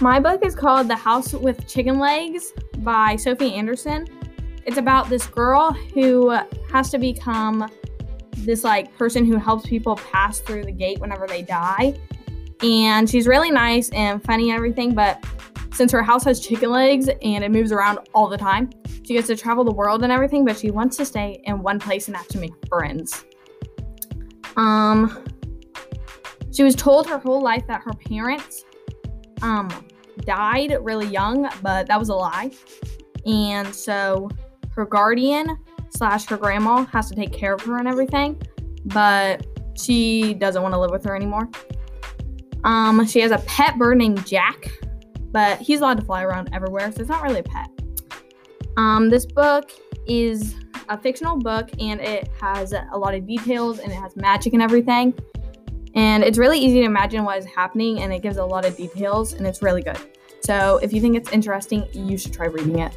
My book is called The House with Chicken Legs by Sophie Anderson. It's about this girl who has to become this like person who helps people pass through the gate whenever they die. And she's really nice and funny and everything, but since her house has chicken legs and it moves around all the time, she gets to travel the world and everything, but she wants to stay in one place and actually make friends. Um she was told her whole life that her parents um died really young, but that was a lie. And so her guardian slash her grandma has to take care of her and everything, but she doesn't want to live with her anymore. Um, she has a pet bird named Jack, but he's allowed to fly around everywhere, so it's not really a pet. Um, this book is a fictional book and it has a lot of details and it has magic and everything. And it's really easy to imagine what is happening and it gives a lot of details and it's really good. So if you think it's interesting, you should try reading it.